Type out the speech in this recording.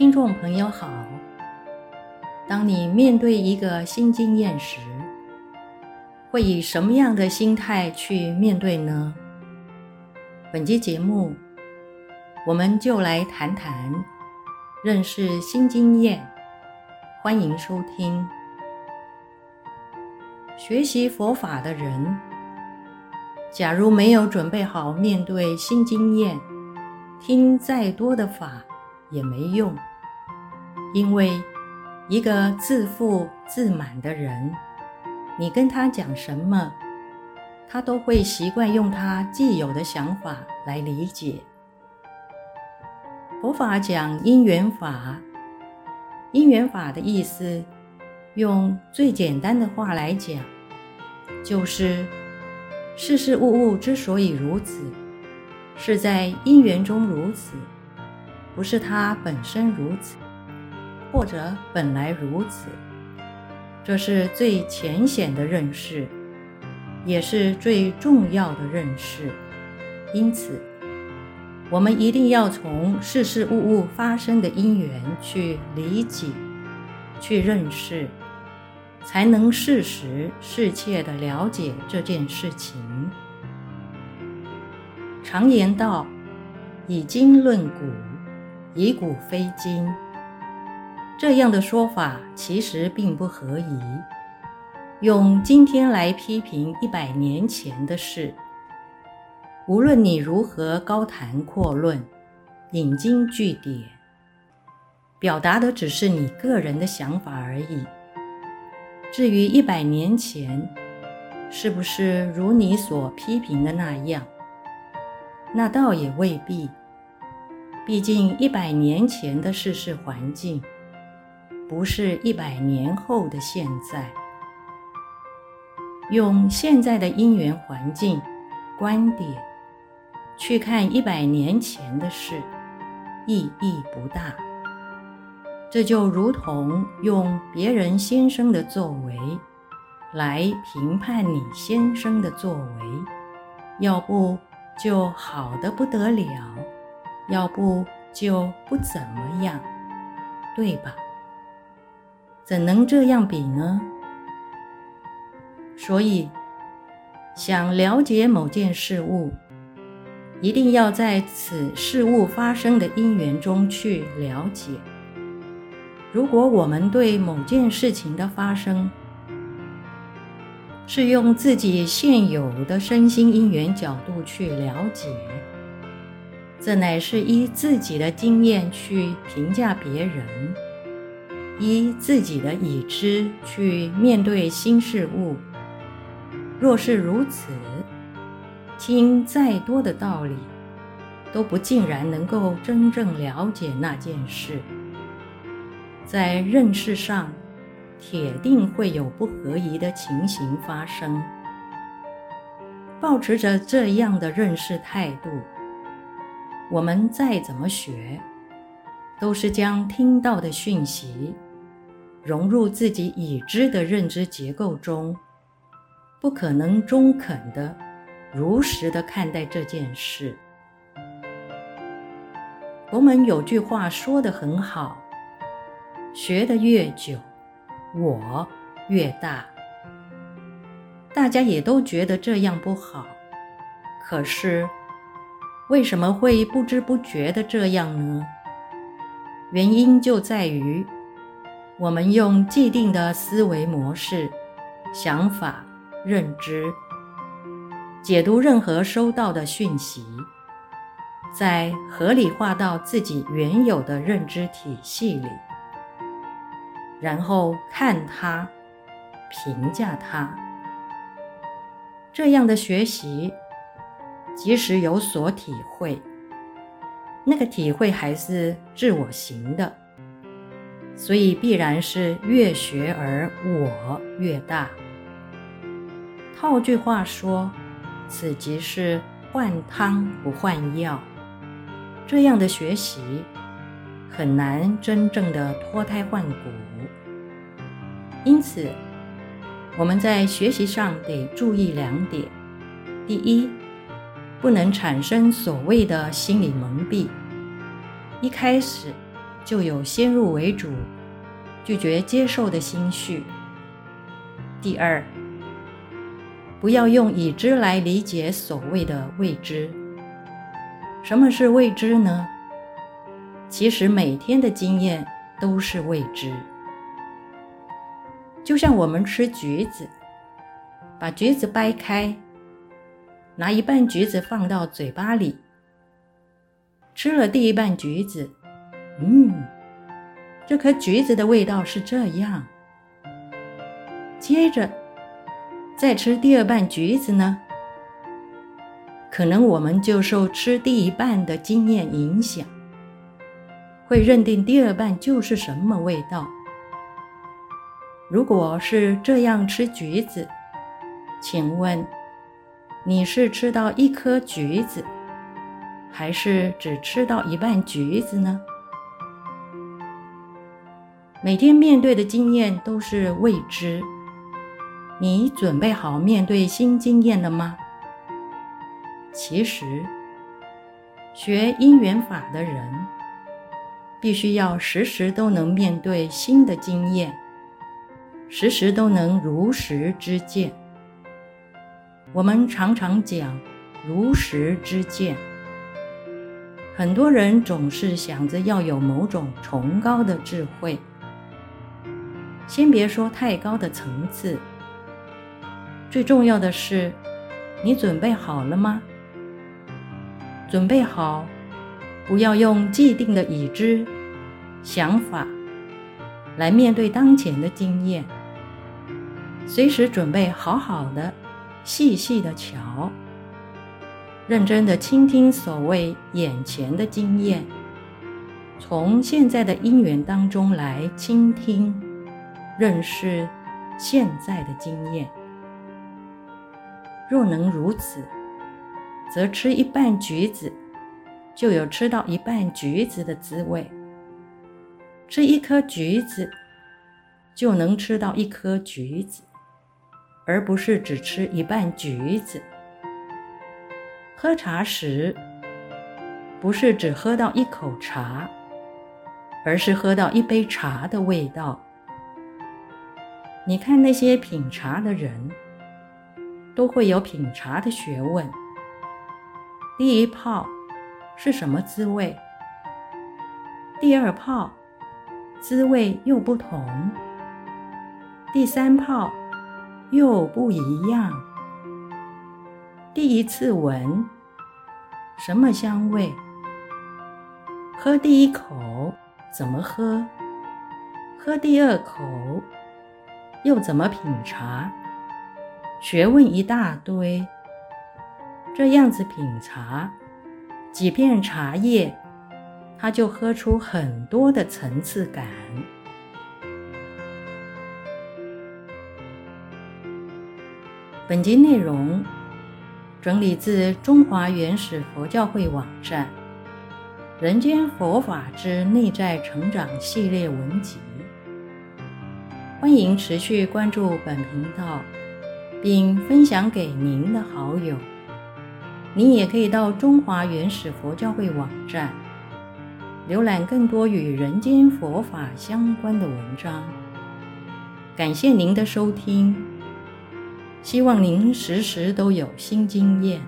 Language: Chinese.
听众朋友好，当你面对一个新经验时，会以什么样的心态去面对呢？本期节目，我们就来谈谈认识新经验。欢迎收听。学习佛法的人，假如没有准备好面对新经验，听再多的法也没用，因为一个自负自满的人。你跟他讲什么，他都会习惯用他既有的想法来理解。佛法讲因缘法，因缘法的意思，用最简单的话来讲，就是事事物物之所以如此，是在因缘中如此，不是它本身如此，或者本来如此。这是最浅显的认识，也是最重要的认识。因此，我们一定要从事事物物发生的因缘去理解、去认识，才能适时适切地了解这件事情。常言道：“以经论古，以古非今。”这样的说法其实并不合宜。用今天来批评一百年前的事，无论你如何高谈阔论、引经据典，表达的只是你个人的想法而已。至于一百年前是不是如你所批评的那样，那倒也未必。毕竟一百年前的世事环境。不是一百年后的现在，用现在的因缘环境、观点去看一百年前的事，意义不大。这就如同用别人先生的作为来评判你先生的作为，要不就好的不得了，要不就不怎么样，对吧？怎能这样比呢？所以，想了解某件事物，一定要在此事物发生的因缘中去了解。如果我们对某件事情的发生，是用自己现有的身心因缘角度去了解，这乃是依自己的经验去评价别人。依自己的已知去面对新事物，若是如此，听再多的道理，都不尽然能够真正了解那件事。在认识上，铁定会有不合宜的情形发生。抱持着这样的认识态度，我们再怎么学，都是将听到的讯息。融入自己已知的认知结构中，不可能中肯的、如实的看待这件事。佛门有句话说得很好：“学得越久，我越大。”大家也都觉得这样不好，可是为什么会不知不觉的这样呢？原因就在于。我们用既定的思维模式、想法、认知，解读任何收到的讯息，再合理化到自己原有的认知体系里，然后看它、评价它。这样的学习，即使有所体会，那个体会还是自我行的。所以必然是越学而我越大。套句话说，此即是换汤不换药。这样的学习很难真正的脱胎换骨。因此，我们在学习上得注意两点：第一，不能产生所谓的心理蒙蔽，一开始。就有先入为主、拒绝接受的心绪。第二，不要用已知来理解所谓的未知。什么是未知呢？其实每天的经验都是未知。就像我们吃橘子，把橘子掰开，拿一半橘子放到嘴巴里，吃了第一半橘子，嗯，这颗橘子的味道是这样。接着再吃第二半橘子呢，可能我们就受吃第一半的经验影响，会认定第二半就是什么味道。如果是这样吃橘子，请问你是吃到一颗橘子，还是只吃到一半橘子呢？每天面对的经验都是未知。你准备好面对新经验了吗？其实，学因缘法的人，必须要时时都能面对新的经验，时时都能如实知见。我们常常讲如实知见，很多人总是想着要有某种崇高的智慧，先别说太高的层次。最重要的是，你准备好了吗？准备好，不要用既定的已知想法来面对当前的经验，随时准备好好的、细细的瞧，认真的倾听所谓眼前的经验，从现在的因缘当中来倾听、认识现在的经验。若能如此，则吃一半橘子，就有吃到一半橘子的滋味；吃一颗橘子，就能吃到一颗橘子，而不是只吃一半橘子。喝茶时，不是只喝到一口茶，而是喝到一杯茶的味道。你看那些品茶的人。都会有品茶的学问。第一泡是什么滋味？第二泡滋味又不同。第三泡又不一样。第一次闻什么香味？喝第一口怎么喝？喝第二口又怎么品茶？学问一大堆，这样子品茶，几片茶叶，他就喝出很多的层次感。本集内容整理自中华原始佛教会网站《人间佛法之内在成长》系列文集，欢迎持续关注本频道。并分享给您的好友。您也可以到中华原始佛教会网站，浏览更多与人间佛法相关的文章。感谢您的收听，希望您时时都有新经验。